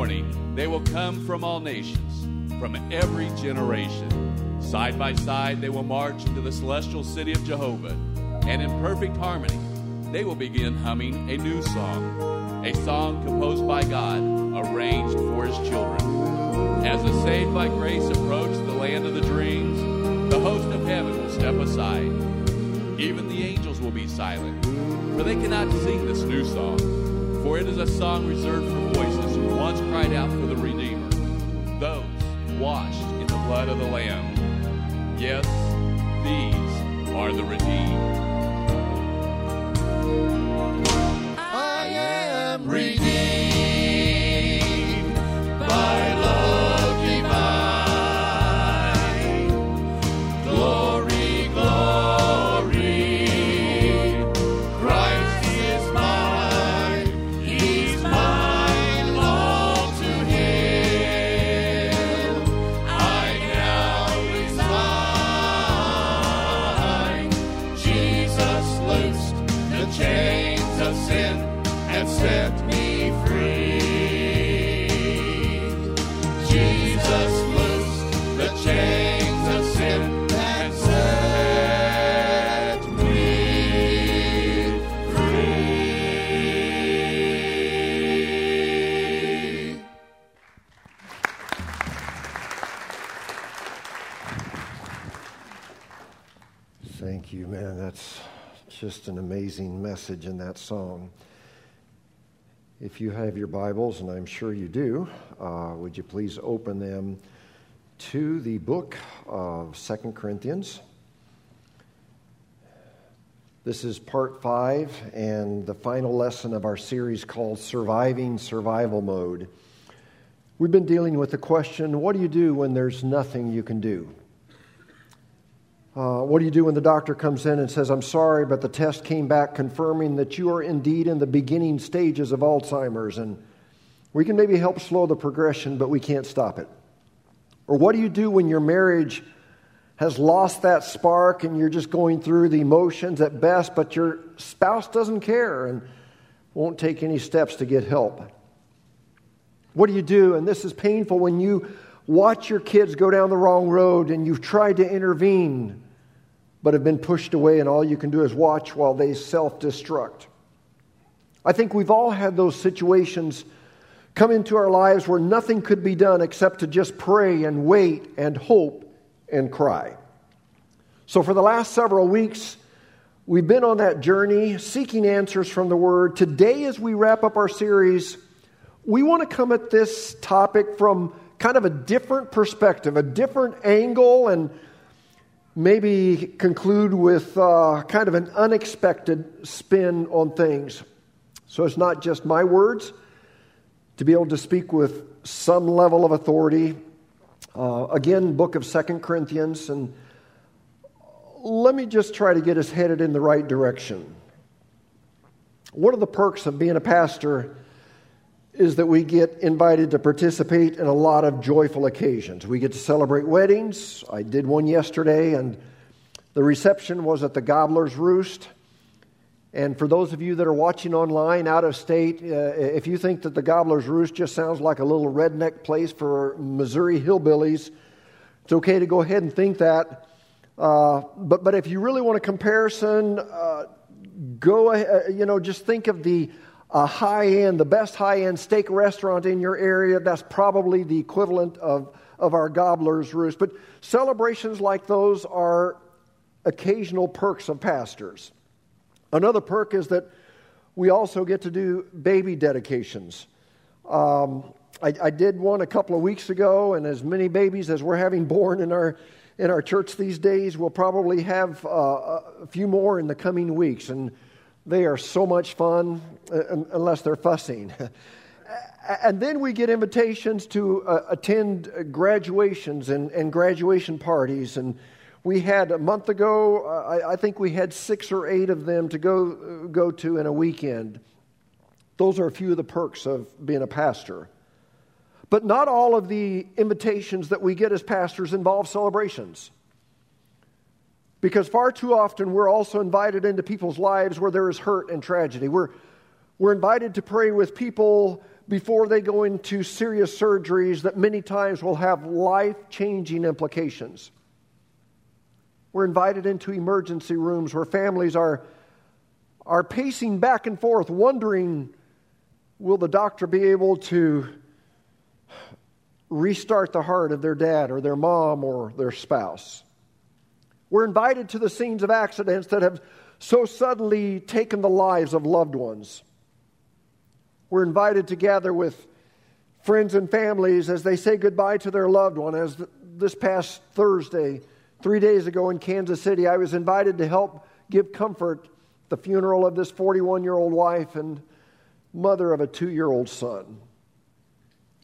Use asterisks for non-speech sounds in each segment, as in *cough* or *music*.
Morning, they will come from all nations, from every generation. Side by side, they will march into the celestial city of Jehovah, and in perfect harmony, they will begin humming a new song, a song composed by God, arranged for his children. As the saved by grace approach the land of the dreams, the host of heaven will step aside. Even the angels will be silent, for they cannot sing this new song, for it is a song reserved for voices cried out for the Redeemer, those washed in the blood of the Lamb. Yes, these are the redeemed. I am redeemed just an amazing message in that song. If you have your Bibles, and I'm sure you do, uh, would you please open them to the book of Second Corinthians? This is part five and the final lesson of our series called Surviving Survival Mode. We've been dealing with the question what do you do when there's nothing you can do? Uh, what do you do when the doctor comes in and says, I'm sorry, but the test came back confirming that you are indeed in the beginning stages of Alzheimer's? And We can maybe help slow the progression, but we can't stop it. Or what do you do when your marriage has lost that spark and you're just going through the emotions at best, but your spouse doesn't care and won't take any steps to get help? What do you do? And this is painful when you watch your kids go down the wrong road and you've tried to intervene but have been pushed away, and all you can do is watch while they self destruct. I think we've all had those situations come into our lives where nothing could be done except to just pray and wait and hope and cry. So, for the last several weeks, we've been on that journey seeking answers from the Word. Today, as we wrap up our series, we want to come at this topic from kind of a different perspective, a different angle, and maybe conclude with uh, kind of an unexpected spin on things. So it's not just my words, to be able to speak with some level of authority. Uh, again, book of Second Corinthians, and let me just try to get us headed in the right direction. One of the perks of being a pastor is that we get invited to participate in a lot of joyful occasions. We get to celebrate weddings. I did one yesterday, and the reception was at the Gobbler's Roost. And for those of you that are watching online out of state, uh, if you think that the Gobbler's Roost just sounds like a little redneck place for Missouri hillbillies, it's okay to go ahead and think that. Uh, but, but if you really want a comparison, uh, go ahead, uh, you know, just think of the a high end, the best high end steak restaurant in your area. That's probably the equivalent of, of our gobbler's roost. But celebrations like those are occasional perks of pastors. Another perk is that we also get to do baby dedications. Um, I, I, did one a couple of weeks ago, and as many babies as we're having born in our in our church these days, we'll probably have uh, a few more in the coming weeks. And they are so much fun, uh, unless they're fussing. *laughs* and then we get invitations to uh, attend graduations and, and, graduation parties. And we had a month ago, uh, I, I, think we had six or eight of them to go, uh, go to in a weekend. Those are a few of the perks of being a pastor. But not all of the invitations that we get as pastors involve celebrations. Because far too often we're also invited into people's lives where there is hurt and tragedy. We're, we're invited to pray with people before they go into serious surgeries that many times will have life changing implications. We're invited into emergency rooms where families are, are pacing back and forth, wondering will the doctor be able to restart the heart of their dad or their mom or their spouse? We're invited to the scenes of accidents that have so suddenly taken the lives of loved ones. We're invited to gather with friends and families as they say goodbye to their loved one. As this past Thursday, three days ago in Kansas City, I was invited to help give comfort the funeral of this 41 year old wife and mother of a two year old son.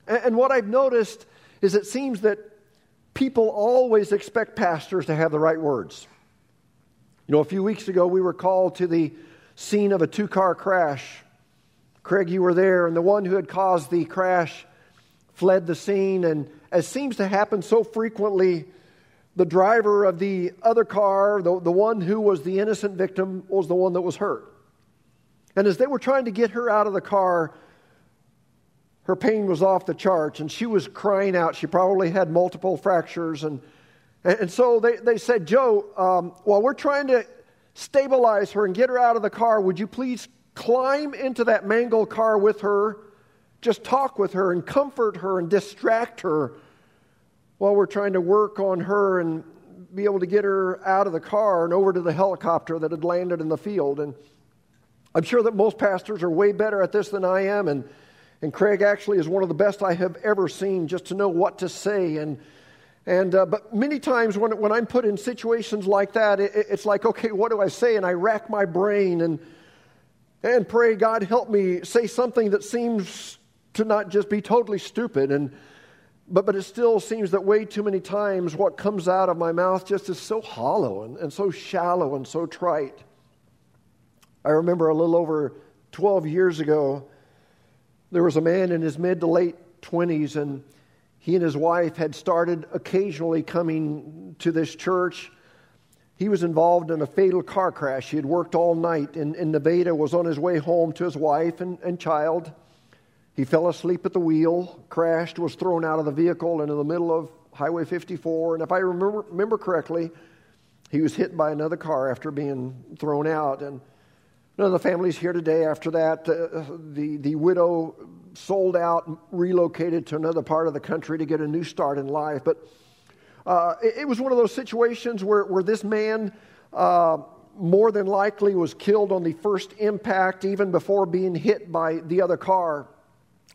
And what I've noticed is it seems that people always expect pastors to have the right words. You know, a few weeks ago, we were called to the scene of a two car crash. Craig, you were there, and the one who had caused the crash fled the scene. And as seems to happen so frequently, the driver of the other car, the, the one who was the innocent victim, was the one that was hurt. And as they were trying to get her out of the car, her pain was off the charts and she was crying out. She probably had multiple fractures. And, and so they, they said, Joe, um, while we're trying to stabilize her and get her out of the car, would you please climb into that mangled car with her? Just talk with her and comfort her and distract her while we're trying to work on her and be able to get her out of the car and over to the helicopter that had landed in the field. And I'm sure that most pastors are way better at this than I am. And and Craig actually is one of the best I have ever seen just to know what to say. And, and, uh, but many times when, when I'm put in situations like that, it, it's like, okay, what do I say? And I rack my brain and, and pray, God, help me say something that seems to not just be totally stupid. And, but, but it still seems that way too many times what comes out of my mouth just is so hollow and, and so shallow and so trite. I remember a little over 12 years ago, There was a man in his mid to late 20s, and he and his wife had started occasionally coming to this church. He was involved in a fatal car crash. He had worked all night in, in Nevada, was on his way home to his wife and, and child. He fell asleep at the wheel, crashed, was thrown out of the vehicle into the middle of Highway 54. And if I remember, remember correctly, he was hit by another car after being thrown out. And none of the families here today after that. Uh, the, the widow sold out, relocated to another part of the country to get a new start in life. But uh, it, it, was one of those situations where, where this man. Uh, more than likely was killed on the first impact, even before being hit by the other car.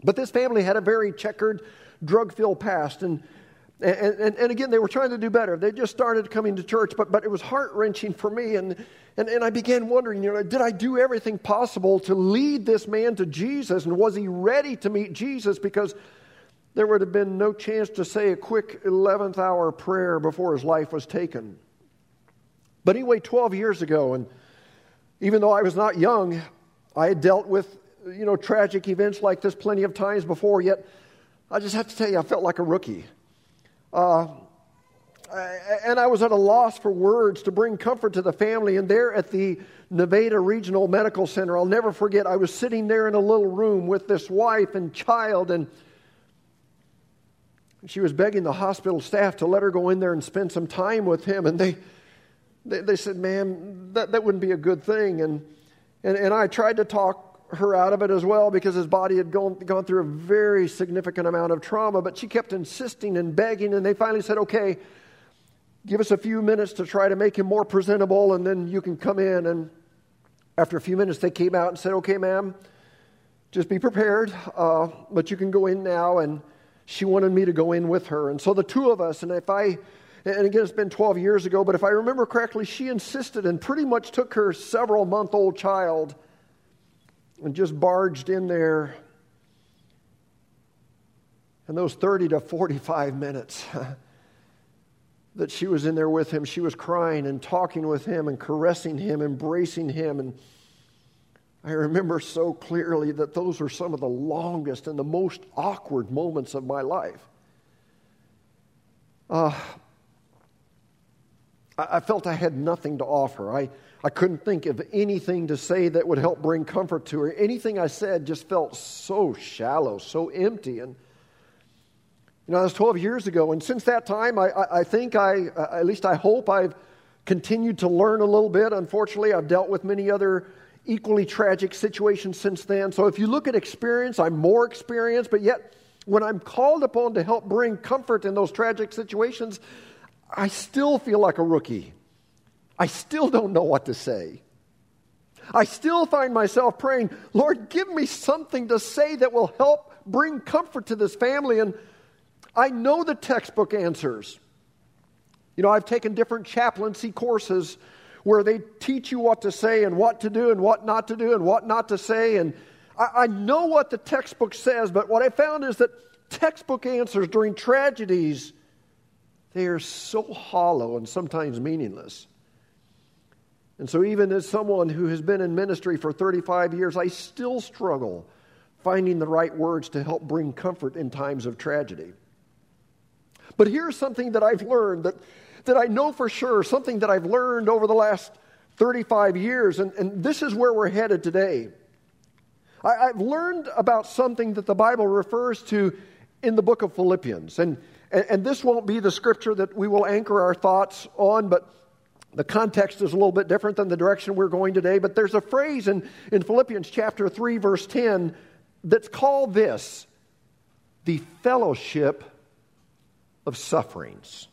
But this family had a very checkered, drug filled past. And, and, and, and, again, they were trying to do better. They just started coming to church, but, but it was heart wrenching for me. And, and, and I began wondering, you know, did I do everything possible to lead this man to Jesus? And was he ready to meet Jesus? Because there would have been no chance to say a quick 11th hour prayer before his life was taken. But anyway, 12 years ago, and even though I was not young, I had dealt with you know, tragic events like this plenty of times before, yet I just have to tell you, I felt like a rookie. Uh, and I was at a loss for words to bring comfort to the family. And there at the Nevada Regional Medical Center, I'll never forget, I was sitting there in a little room with this wife and child, and she was begging the hospital staff to let her go in there and spend some time with him. And they, they, they said, Ma'am, that, that wouldn't be a good thing. And, and, and I tried to talk her out of it as well because his body had gone, gone through a very significant amount of trauma. But she kept insisting and begging, and they finally said, okay, give us a few minutes to try to make him more presentable, and then you can come in. And after a few minutes, they came out and said, okay, ma'am, just be prepared, uh, but you can go in now. And she wanted me to go in with her. And so the two of us, and if I, and again, it's been 12 years ago, but if I remember correctly, she insisted and pretty much took her several month old child and just barged in there. And those 30 to 45 minutes *laughs* that she was in there with him, she was crying and talking with him and caressing him, embracing him. And I remember so clearly that those were some of the longest and the most awkward moments of my life. Uh, I felt I had nothing to offer. I, I couldn't think of anything to say that would help bring comfort to her. Anything I said just felt so shallow, so empty. And, you know, that was 12 years ago. And since that time, I, I, I think I, uh, at least I hope I've continued to learn a little bit. Unfortunately, I've dealt with many other equally tragic situations since then. So if you look at experience, I'm more experienced, but yet when I'm called upon to help bring comfort in those tragic situations, I still feel like a rookie. I still don't know what to say. I still find myself praying, Lord, give me something to say that will help bring comfort to this family. And I know the textbook answers. You know, I've taken different chaplaincy courses where they teach you what to say and what to do and what not to do and what not to say. And I, I know what the textbook says, but what I found is that textbook answers during tragedies, they are so hollow and sometimes meaningless. And so, even as someone who has been in ministry for 35 years, I still struggle finding the right words to help bring comfort in times of tragedy. But here's something that I've learned that, that I know for sure, something that I've learned over the last 35 years, and, and this is where we're headed today. I, I've learned about something that the Bible refers to in the book of Philippians. And, and, and this won't be the scripture that we will anchor our thoughts on, but the context is a little bit different than the direction we're going today, but there's a phrase in, in Philippians chapter 3, verse 10, that's called this the fellowship of sufferings.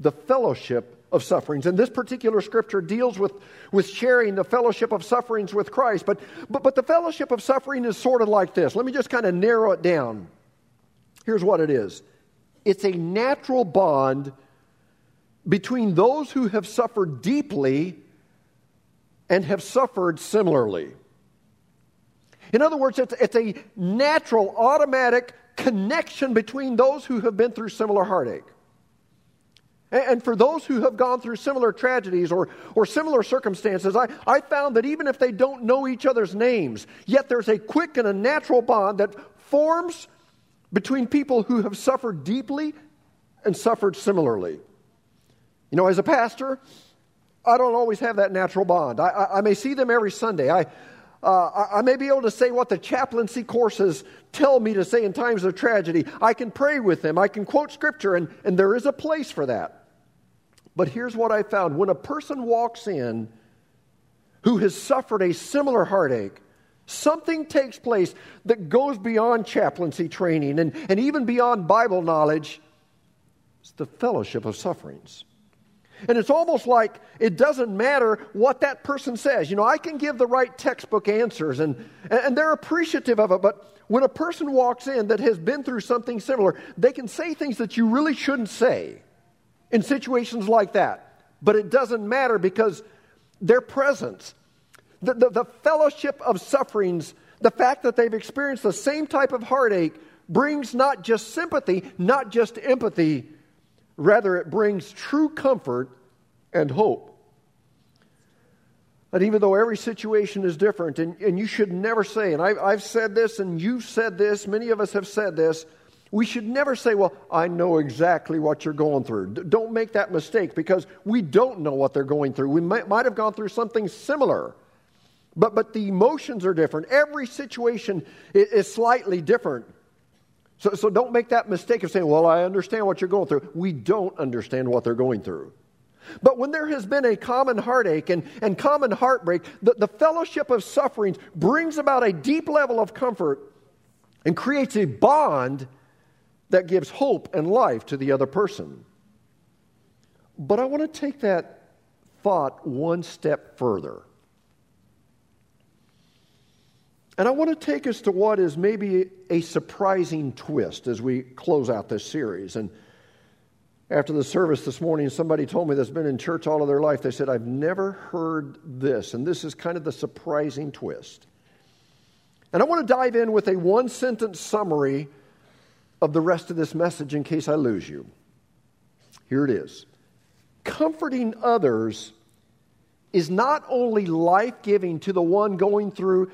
The fellowship of sufferings. And this particular scripture deals with, with sharing the fellowship of sufferings with Christ. But, but, but the fellowship of suffering is sort of like this. Let me just kind of narrow it down. Here's what it is it's a natural bond between those who have suffered deeply and have suffered similarly. In other words, it's, it's, a natural, automatic connection between those who have been through similar heartache. And for those who have gone through similar tragedies or, or similar circumstances, I, I found that even if they don't know each other's names, yet there's a quick and a natural bond that forms between people who have suffered deeply and suffered similarly. You know, as a pastor, I don't always have that natural bond. I, I, I may see them every Sunday. I, uh, I may be able to say what the chaplaincy courses tell me to say in times of tragedy. I can pray with them. I can quote scripture, and, and there is a place for that. But here's what I found when a person walks in who has suffered a similar heartache, something takes place that goes beyond chaplaincy training and, and even beyond Bible knowledge. It's the fellowship of sufferings. And it's almost like it doesn't matter what that person says. You know, I can give the right textbook answers and, and they're appreciative of it, but when a person walks in that has been through something similar, they can say things that you really shouldn't say in situations like that. But it doesn't matter because their presence, the, the, the, fellowship of sufferings, the fact that they've experienced the same type of heartache brings not just sympathy, not just empathy, rather, it brings true comfort and hope. And even though every situation is different, and, and you should never say, and I, I've said this, and you've said this, many of us have said this, we should never say, Well, I know exactly what you're going through. D- don't make that mistake because we don't know what they're going through. We might, might have gone through something similar, but, but the emotions are different. Every situation is, is slightly different. So, so don't make that mistake of saying, Well, I understand what you're going through. We don't understand what they're going through. But when there has been a common heartache and, and common heartbreak, the, the fellowship of sufferings brings about a deep level of comfort and creates a bond that gives hope and life to the other person. But I want to take that thought one step further. And I want to take us to what is maybe a surprising twist as we close out this series. And after the service this morning, somebody told me that's been in church all of their life. They said, I've never heard this. And this is kind of the surprising twist. And I want to dive in with a one sentence summary of the rest of this message in case I lose you. Here it is Comforting others is not only life giving to the one going through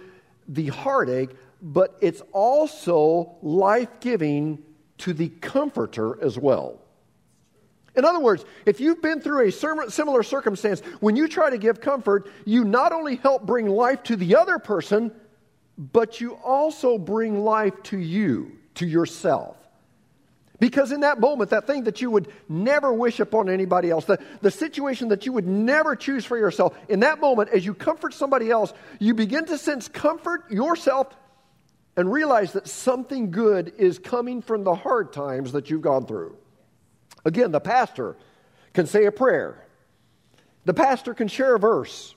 the heartache, but it's also life giving to the comforter as well. In other words, if you've been through a similar circumstance, when you try to give comfort, you not only help bring life to the other person, but you also bring life to you, to yourself. Because in that moment, that thing that you would never wish upon anybody else, the, the situation that you would never choose for yourself, in that moment, as you comfort somebody else, you begin to sense comfort yourself and realize that something good is coming from the hard times that you've gone through. Again, the pastor can say a prayer, the pastor can share a verse.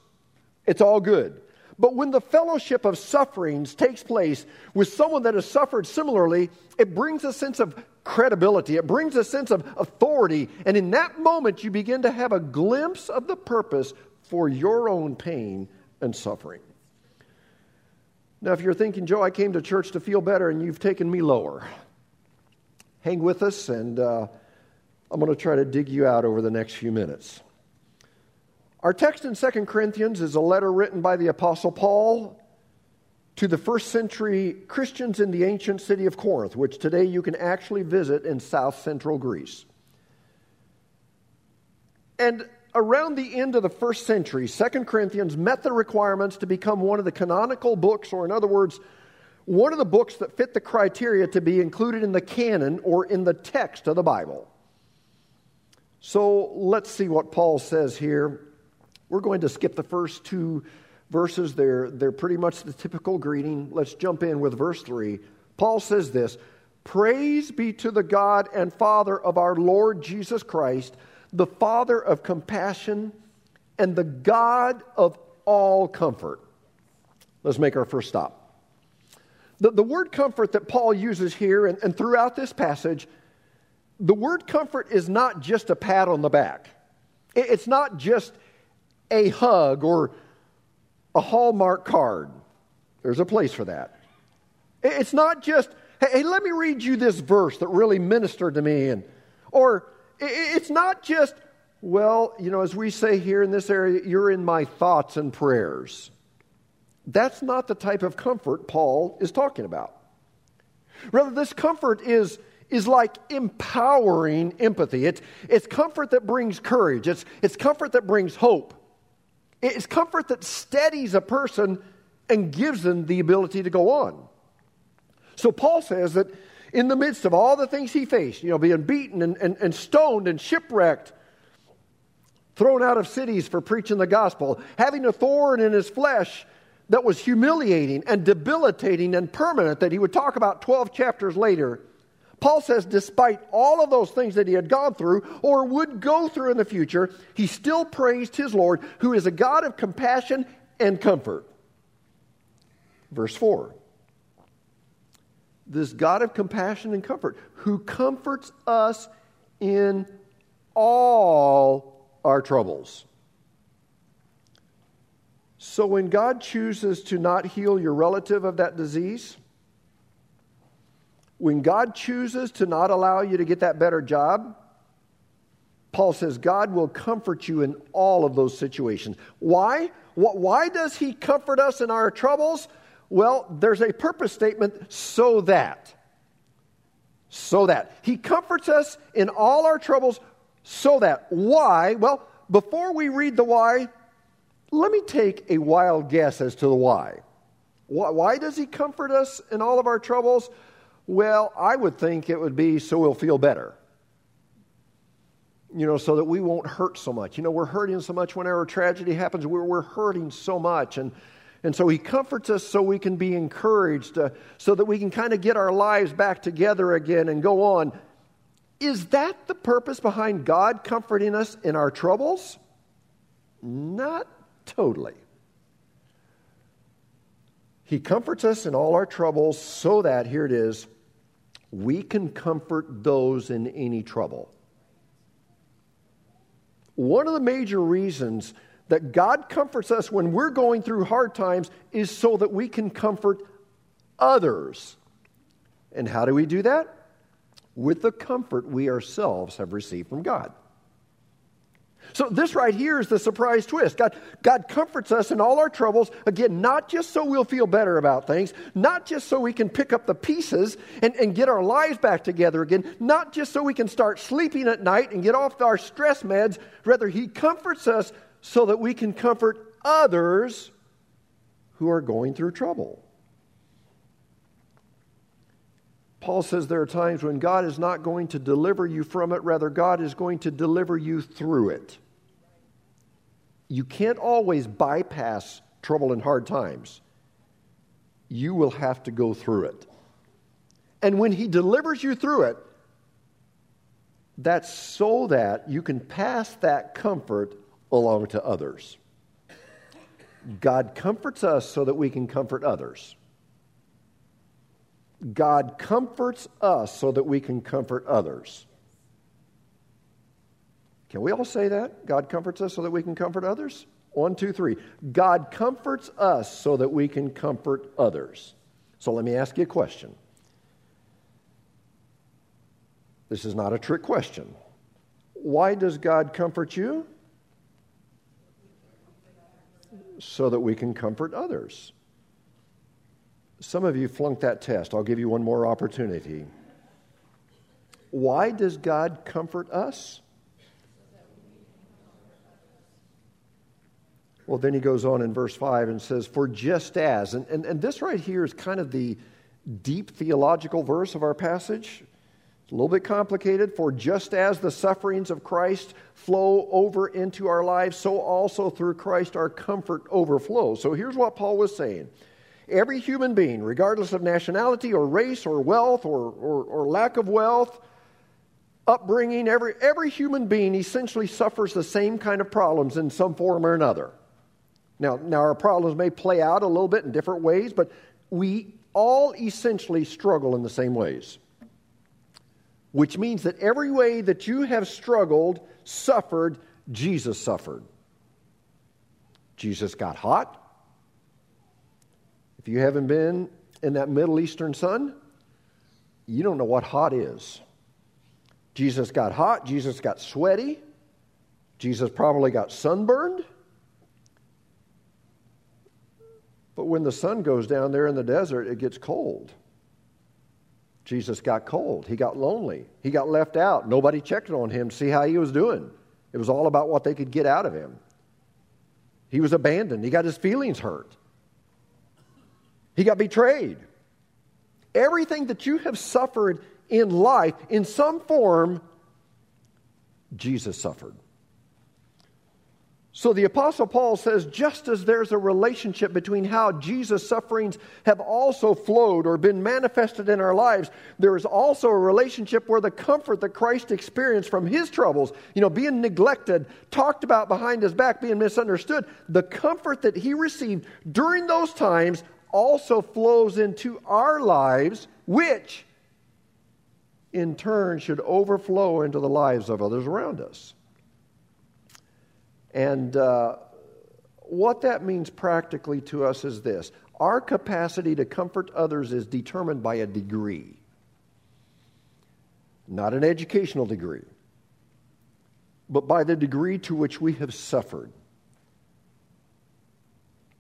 It's all good. But when the fellowship of sufferings takes place with someone that has suffered similarly, it brings a sense of credibility, it brings a sense of authority. And in that moment, you begin to have a glimpse of the purpose for your own pain and suffering. Now, if you're thinking, Joe, I came to church to feel better and you've taken me lower, hang with us and uh, I'm going to try to dig you out over the next few minutes. Our text in 2 Corinthians is a letter written by the Apostle Paul to the first century Christians in the ancient city of Corinth, which today you can actually visit in south central Greece. And around the end of the first century, 2 Corinthians met the requirements to become one of the canonical books, or in other words, one of the books that fit the criteria to be included in the canon or in the text of the Bible. So let's see what Paul says here we're going to skip the first two verses. They're, they're pretty much the typical greeting. Let's jump in with verse 3. Paul says this Praise be to the God and Father of our Lord Jesus Christ, the Father of compassion and the God of all comfort. Let's make our first stop. The, the word comfort that Paul uses here and, and throughout this passage, the word comfort is not just a pat on the back. It's not just a hug or a Hallmark card. There's a place for that. It's not just, hey, let me read you this verse that really ministered to me. And, or It's not just, well, you know, as we say here in this area, you're in my thoughts and prayers. That's not the type of comfort Paul is talking about. Rather, this comfort is, is like empowering empathy. It's, it's comfort that brings courage, it's, it's comfort that brings hope. It's comfort that steadies a person and gives them the ability to go on. So Paul says that in the midst of all the things he faced, you know, being beaten and, and, and stoned and shipwrecked, thrown out of cities for preaching the gospel, having a thorn in his flesh that was humiliating and debilitating and permanent that he would talk about 12 chapters later. Paul says, despite all of those things that he had gone through or would go through in the future, he still praised his Lord, who is a God of compassion and comfort. Verse 4 This God of compassion and comfort, who comforts us in all our troubles so when God chooses to not heal your relative of that disease, when God chooses to not allow you to get that better job, Paul says God will comfort you in all of those situations. Why? Why does he comfort us in our troubles? Well, there's a purpose statement so that. So that. He comforts us in all our troubles so that. Why? Well, before we read the why, let me take a wild guess as to the why. Why does he comfort us in all of our troubles? Well, I would think it would be so we'll feel better. You know, so that we won't hurt so much. You know, we're hurting so much whenever tragedy happens. We're, we're hurting so much. And, and so he comforts us so we can be encouraged, uh, so that we can kind of get our lives back together again and go on. Is that the purpose behind God comforting us in our troubles? Not totally. He comforts us in all our troubles so that, here it is, we can comfort those in any trouble. One of the major reasons that God comforts us when we're going through hard times is so that we can comfort others. And how do we do that? With the comfort we ourselves have received from God. So, this right here is the surprise twist. God, God comforts us in all our troubles, again, not just so we'll feel better about things, not just so we can pick up the pieces and, and get our lives back together again, not just so we can start sleeping at night and get off our stress meds. Rather, He comforts us so that we can comfort others who are going through trouble. Paul says there are times when God is not going to deliver you from it, rather, God is going to deliver you through it. You can't always bypass trouble and hard times. You will have to go through it. And when He delivers you through it, that's so that you can pass that comfort along to others. God comforts us so that we can comfort others. God comforts us so that we can comfort others. Can we all say that? God comforts us so that we can comfort others? One, two, three. God comforts us so that we can comfort others. So let me ask you a question. This is not a trick question. Why does God comfort you? So that we can comfort others. Some of you flunked that test. I'll give you one more opportunity. Why does God comfort us? Well, then he goes on in verse 5 and says, For just as, and, and, and this right here is kind of the deep theological verse of our passage. It's a little bit complicated. For just as the sufferings of Christ flow over into our lives, so also through Christ our comfort overflows. So here's what Paul was saying every human being, regardless of nationality or race or wealth or, or, or lack of wealth, upbringing, every, every human being essentially suffers the same kind of problems in some form or another. Now, now, our problems may play out a little bit in different ways, but we all essentially struggle in the same ways. Which means that every way that you have struggled, suffered, Jesus suffered. Jesus got hot. If you haven't been in that Middle Eastern sun, you don't know what hot is. Jesus got hot, Jesus got sweaty, Jesus probably got sunburned. But when the sun goes down there in the desert, it gets cold. Jesus got cold. He got lonely. He got left out. Nobody checked on him to see how he was doing. It was all about what they could get out of him. He was abandoned. He got his feelings hurt. He got betrayed. Everything that you have suffered in life, in some form, Jesus suffered. So the Apostle Paul says just as there's a relationship between how Jesus' sufferings have also flowed or been manifested in our lives, there is also a relationship where the comfort that Christ experienced from his troubles, you know, being neglected, talked about behind his back, being misunderstood, the comfort that he received during those times also flows into our lives, which in turn should overflow into the lives of others around us. And uh, what that means practically to us is this our capacity to comfort others is determined by a degree, not an educational degree, but by the degree to which we have suffered.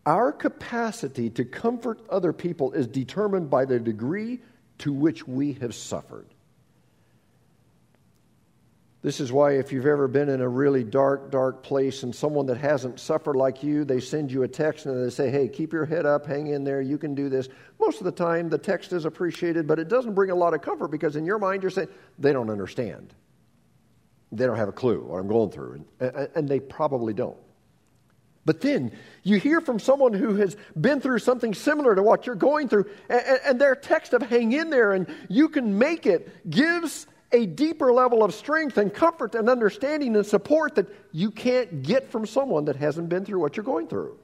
Our capacity to comfort other people is determined by the degree to which we have suffered. This is why, if you've ever been in a really dark, dark place and someone that hasn't suffered like you, they send you a text and they say, Hey, keep your head up, hang in there, you can do this. Most of the time, the text is appreciated, but it doesn't bring a lot of comfort because in your mind, you're saying, They don't understand. They don't have a clue what I'm going through. And, and they probably don't. But then you hear from someone who has been through something similar to what you're going through, and, and their text of hang in there and you can make it gives a deeper level of strength and comfort and understanding and support that you can't get from someone that hasn't been through what you're going through.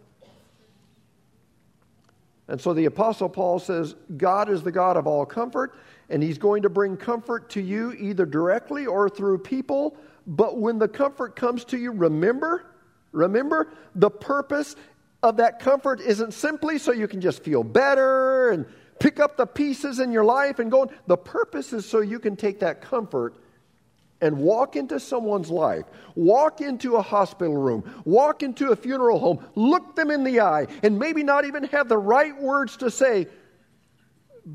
And so the Apostle Paul says, God is the God of all comfort, and He's going to bring comfort to you either directly or through people. But when the comfort comes to you, remember, remember, the purpose of that comfort isn't simply so you can just feel better and pick up the pieces in your life and go. The purpose is so you can take that comfort and walk into someone's life, walk into a hospital room, walk into a funeral home, look them in the eye, and maybe not even have the right words to say,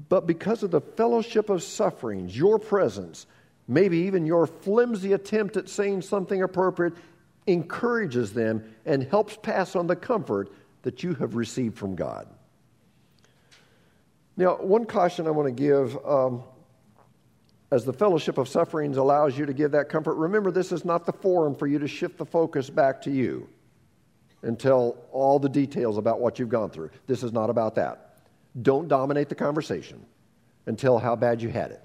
but because of the fellowship of sufferings, your presence, maybe even your flimsy attempt at saying something appropriate, encourages them and helps pass on the comfort that you have received from God. Now, one caution I want to give um, as the fellowship of sufferings allows you to give that comfort, remember this is not the forum for you to shift the focus back to you and tell all the details about what you've gone through. This is not about that. Don't dominate the conversation and tell how bad you had it.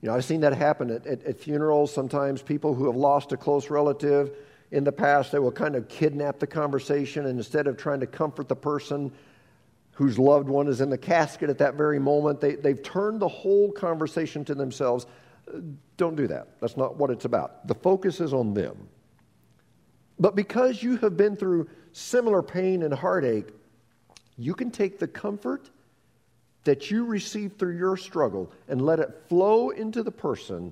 You know, I've seen that happen at, at, at funerals. Sometimes people who have lost a close relative in the past, they will kind of kidnap the conversation and instead of trying to comfort the person, whose loved one is in the casket at that very moment. They, they've turned the whole conversation to themselves. Don't do that. That's not what it's about. The focus is on them. But because you have been through similar pain and heartache, you can take the comfort that you received through your struggle and let it flow into the person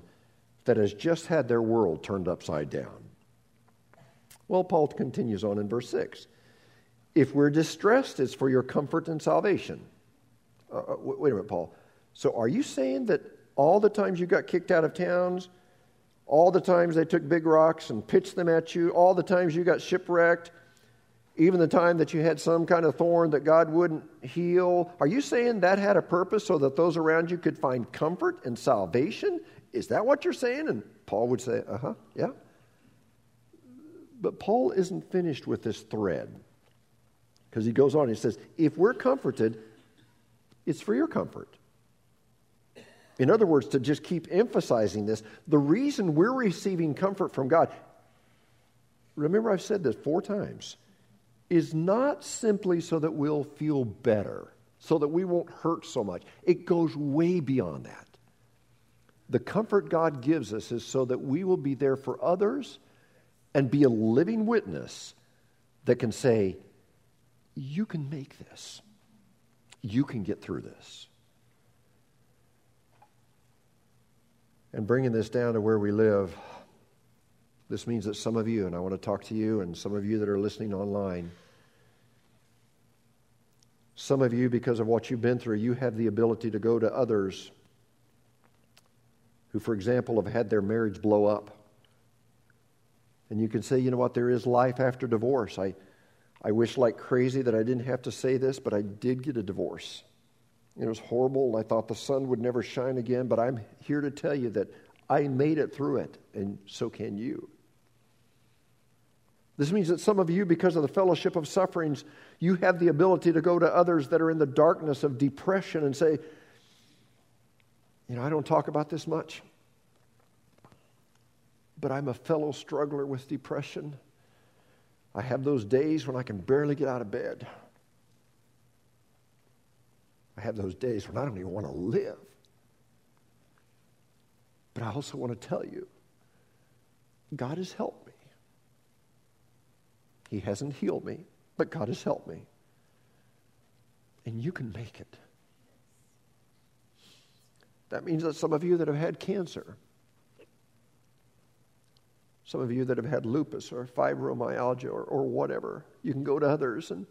that has just had their world turned upside down. Well, Paul continues on in verse 6. If we're distressed, it's for your comfort and salvation. Uh, uh wait a minute, Paul. So are you saying that all the times you got kicked out of towns, all the times they took big rocks and pitched them at you, all the times you got shipwrecked, even the time that you had some kind of thorn that God wouldn't heal, are you saying that had a purpose so that those around you could find comfort and salvation? Is that what you're saying? And Paul would say, uh huh, yeah. But Paul isn't finished with this thread. Because he goes on, he says, if we're comforted, it's for your comfort. In other words, to just keep emphasizing this, the reason we're receiving comfort from God, remember I've said this four times, is not simply so that we'll feel better, so that we won't hurt so much. It goes way beyond that. The comfort God gives us is so that we will be there for others and be a living witness that can say, you can make this. You can get through this. And bringing this down to where we live, this means that some of you, and I want to talk to you, and some of you that are listening online, some of you, because of what you've been through, you have the ability to go to others who, for example, have had their marriage blow up. And you can say, you know what, there is life after divorce. I, I wish like crazy that I didn't have to say this, but I did get a divorce. It was horrible. I thought the sun would never shine again, but I'm here to tell you that I made it through it, and so can you. This means that some of you, because of the fellowship of sufferings, you have the ability to go to others that are in the darkness of depression and say, You know, I don't talk about this much, but I'm a fellow struggler with depression. I have those days when I can barely get out of bed. I have those days when I don't even want to live. But I also want to tell you God helped me. He hasn't healed me, but God has helped me. And you can make it. That means that some of you that have had cancer, some of you that have had lupus or fibromyalgia or, or whatever, you can go to others and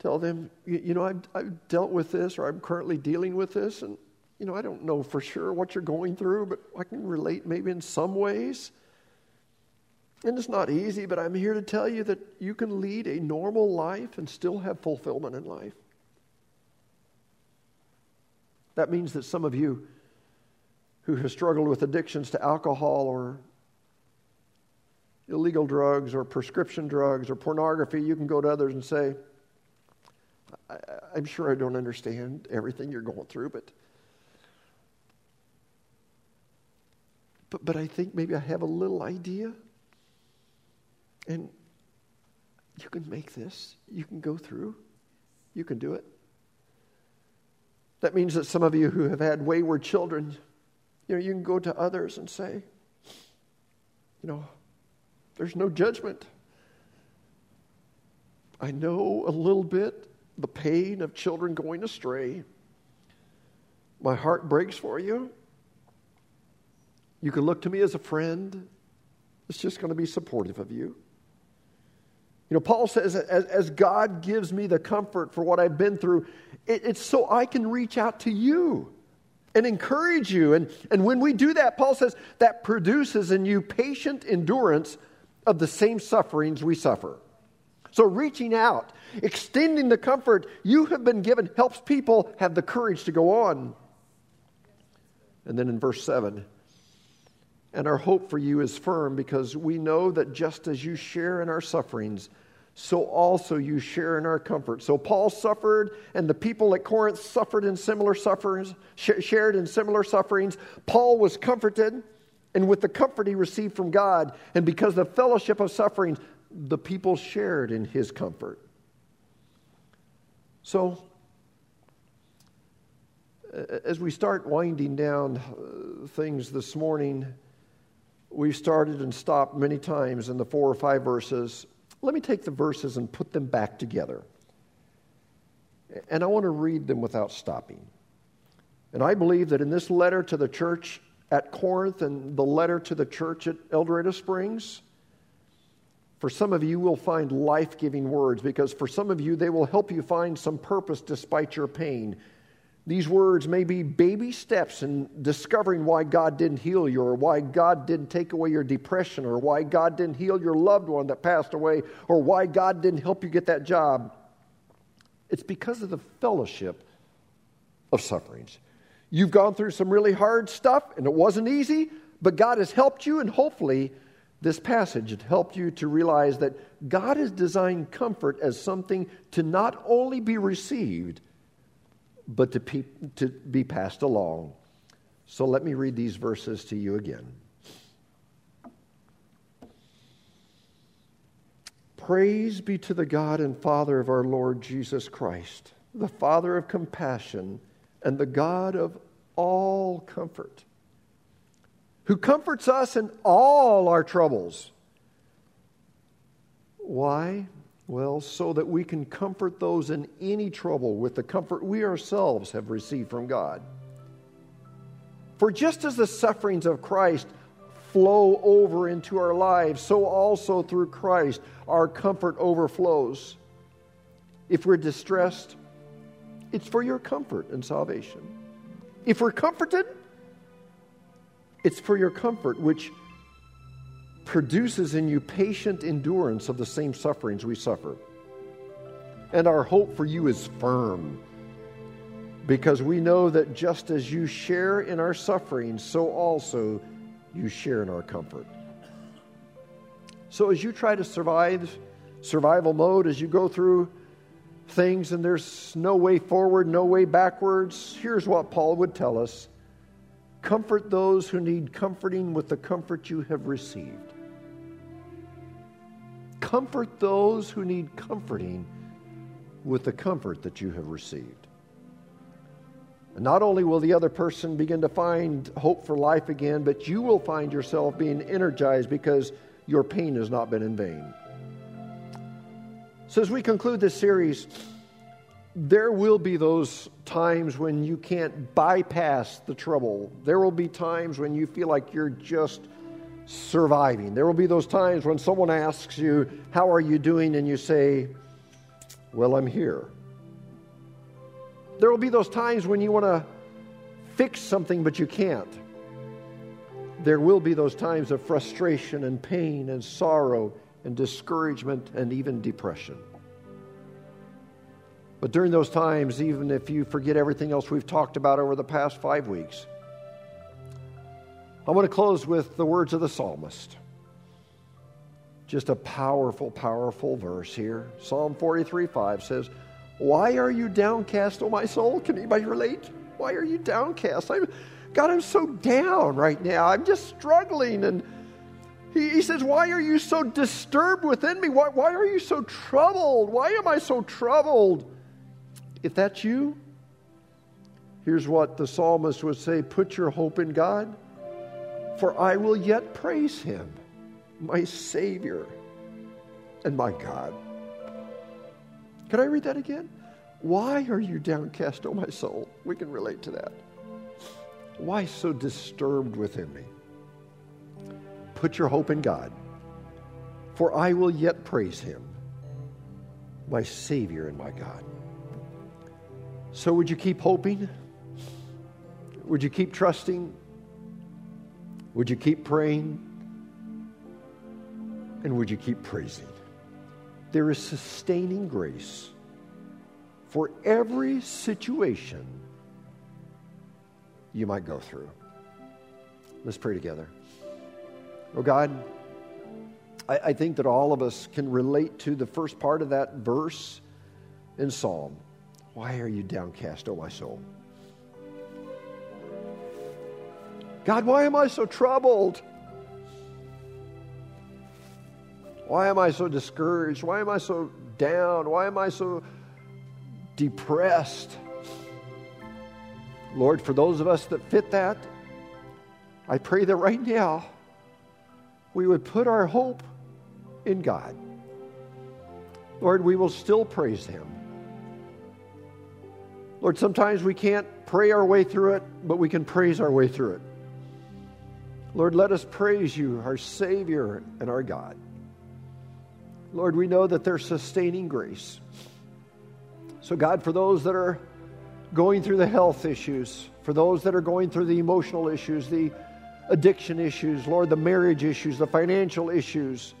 tell them, you, you know, I've, I've dealt with this or I'm currently dealing with this, and, you know, I don't know for sure what you're going through, but I can relate maybe in some ways. And it's not easy, but I'm here to tell you that you can lead a normal life and still have fulfillment in life. That means that some of you who have struggled with addictions to alcohol or illegal drugs or prescription drugs or pornography, you can go to others and say, I, am sure I don't understand everything you're going through, but, but, but I think maybe I have a little idea. And you can make this, you can go through, you can do it. That means that some of you who have had wayward children, you know, you can go to others and say, you know, there's no judgment. I know a little bit the pain of children going astray. My heart breaks for you. You can look to me as a friend. It's just going to be supportive of you. You know, Paul says, as, as God gives me the comfort for what I've been through, it, it's so I can reach out to you and encourage you. And, and when we do that, Paul says, that produces in you patient endurance of the same sufferings we suffer. So, reaching out, extending the comfort you have been given, helps people have the courage to go on. And then in verse 7, and our hope for you is firm because we know that just as you share in our sufferings, so also you share in our comfort. So Paul suffered, and the people at Corinth suffered in similar sufferings, shared in similar sufferings. Paul was comforted, and with the comfort he received from God, and because of the fellowship of sufferings, the people shared in his comfort. So, as we start winding down uh, things this morning, We've started and stopped many times in the four or five verses. Let me take the verses and put them back together. And I want to read them without stopping. And I believe that in this letter to the church at Corinth and the letter to the church at El Dorado Springs, for some of you will find life giving words because for some of you they will help you find some purpose despite your pain. These words may be baby steps in discovering why God didn't heal you, or why God didn't take away your depression, or why God didn't heal your loved one that passed away, or why God didn't help you get that job. It's because of the fellowship of sufferings. You've gone through some really hard stuff, and it wasn't easy, but God has helped you, and hopefully, this passage has helped you to realize that God has designed comfort as something to not only be received but to, pe- to be passed along. So let me read these verses to you again. Praise be to the God and Father of our Lord Jesus Christ, the Father of compassion and the God of all comfort, who comforts us in all our troubles. Why? Well, so that we can comfort those in any trouble with the comfort we ourselves have received from God. For just as the sufferings of Christ flow over into our lives, so also through Christ our comfort overflows. If we're distressed, it's for your comfort and salvation. If we're comforted, it's for your comfort, which produces in you patient endurance of the same sufferings we suffer. And our hope for you is firm because we know that just as you share in our sufferings, so also you share in our comfort. So as you try to survive survival mode, as you go through things and there's no way forward, no way backwards, here's what Paul would tell us Comfort those who need comforting with the comfort you have received. Comfort those who need comforting with the comfort that you have received. And not only will the other person begin to find hope for life again, but you will find yourself being energized because your pain has not been in vain. So, as we conclude this series, there will be those times when you can't bypass the trouble. There will be times when you feel like you're just surviving. There will be those times when someone asks you, How are you doing? and you say, Well, I'm here. There will be those times when you want to fix something, but you can't. There will be those times of frustration and pain and sorrow and discouragement and even depression. But during those times, even if you forget everything else we've talked about over the past five weeks, I want to close with the words of the psalmist. Just a powerful, powerful verse here. Psalm 43 5 says, Why are you downcast, O my soul? Can anybody relate? Why are you downcast? I'm, God, I'm so down right now. I'm just struggling. And he, he says, Why are you so disturbed within me? Why, why are you so troubled? Why am I so troubled? If that's you, here's what the psalmist would say Put your hope in God, for I will yet praise him, my Savior and my God. Can I read that again? Why are you downcast, O oh my soul? We can relate to that. Why so disturbed within me? Put your hope in God, for I will yet praise him, my Savior and my God. So, would you keep hoping? Would you keep trusting? Would you keep praying? And would you keep praising? There is sustaining grace for every situation you might go through. Let's pray together. Oh God, I, I, think that all of us can relate to the first part of that verse in Psalm. Why are you downcast, O my soul? God, why am I so troubled? Why am I so discouraged? Why am I so down? Why am I so depressed? Lord, for those of us that fit that, I pray that right now we would put our hope in God. Lord, we will still praise Him. Lord, sometimes we can't pray our way through it, but we can praise our way through it. Lord, let us praise you, our Savior and our God. Lord, we know that there's sustaining grace. So, God, for those that are going through the health issues, for those that are going through the emotional issues, the addiction issues, Lord, the marriage issues, the financial issues,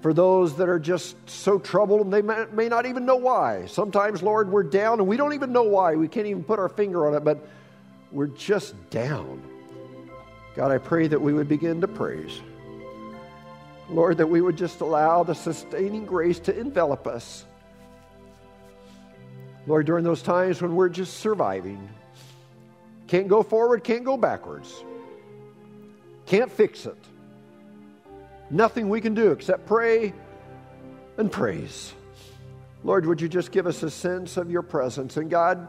for those that are just so troubled and they may, not even know why. Sometimes, Lord, we're down and we don't even know why. We can't even put our finger on it, but we're just down. God, I pray that we would begin to praise. Lord, that we would just allow the sustaining grace to envelop us. Lord, during those times when we're just surviving, can't go forward, can't go backwards, can't fix it Nothing we can do except pray and praise. Lord, would you just give us a sense of your presence? And God,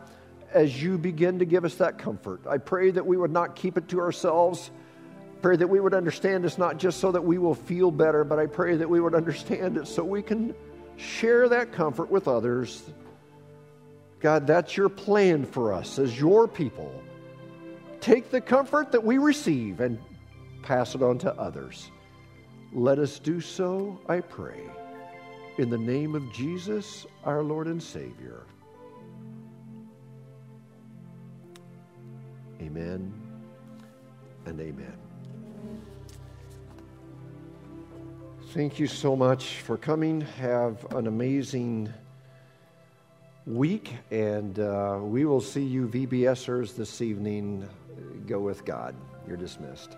as you begin to give us that comfort, I pray that we would not keep it to ourselves. Pray that we would understand it's not just so that we will feel better, but I pray that we would understand it so we can share that comfort with others. God, that's your plan for us as your people take the comfort that we receive and pass it on to others. Let us do so, I pray, in the name of Jesus, our Lord and Savior. Amen and amen. Thank you so much for coming. Have an amazing week, and uh, we will see you VBSers this evening. Go with God. You're dismissed.